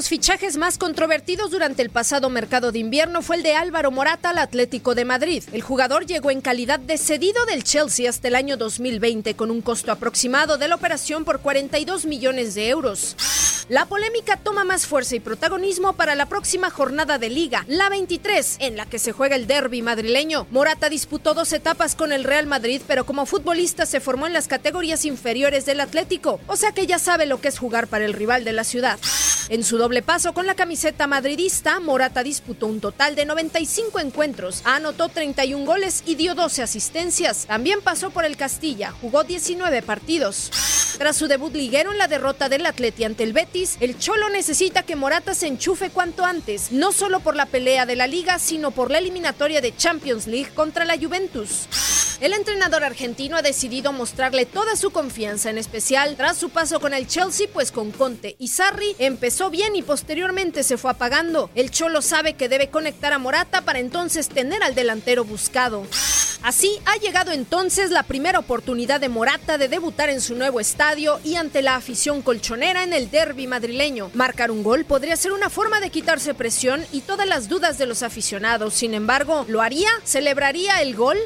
Los fichajes más controvertidos durante el pasado mercado de invierno fue el de Álvaro Morata al Atlético de Madrid. El jugador llegó en calidad de cedido del Chelsea hasta el año 2020 con un costo aproximado de la operación por 42 millones de euros. La polémica toma más fuerza y protagonismo para la próxima jornada de liga, la 23, en la que se juega el derby madrileño. Morata disputó dos etapas con el Real Madrid, pero como futbolista se formó en las categorías inferiores del Atlético, o sea que ya sabe lo que es jugar para el rival de la ciudad. En su doble paso con la camiseta madridista, Morata disputó un total de 95 encuentros, anotó 31 goles y dio 12 asistencias. También pasó por el Castilla, jugó 19 partidos. Tras su debut liguero en la derrota del Atleti ante el Betis, el Cholo necesita que Morata se enchufe cuanto antes, no solo por la pelea de la liga, sino por la eliminatoria de Champions League contra la Juventus. El entrenador argentino ha decidido mostrarle toda su confianza, en especial tras su paso con el Chelsea, pues con Conte y Sarri empezó bien y posteriormente se fue apagando. El Cholo sabe que debe conectar a Morata para entonces tener al delantero buscado. Así ha llegado entonces la primera oportunidad de Morata de debutar en su nuevo estadio y ante la afición colchonera en el derby madrileño. Marcar un gol podría ser una forma de quitarse presión y todas las dudas de los aficionados. Sin embargo, ¿lo haría? ¿Celebraría el gol?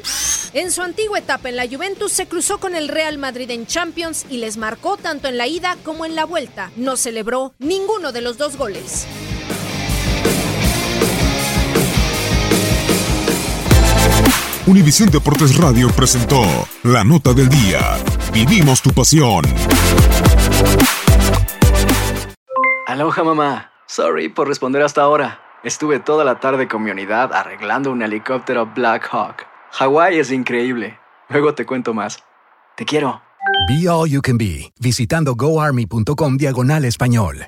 En su antigua etapa en la Juventus se cruzó con el Real Madrid en Champions y les marcó tanto en la ida como en la vuelta. No celebró ninguno de los dos goles. Univisión Deportes Radio presentó La Nota del Día. Vivimos tu pasión. Aloha mamá. Sorry por responder hasta ahora. Estuve toda la tarde con mi unidad arreglando un helicóptero Black Hawk. Hawái es increíble. Luego te cuento más. Te quiero. Be All You Can Be, visitando goarmy.com diagonal español.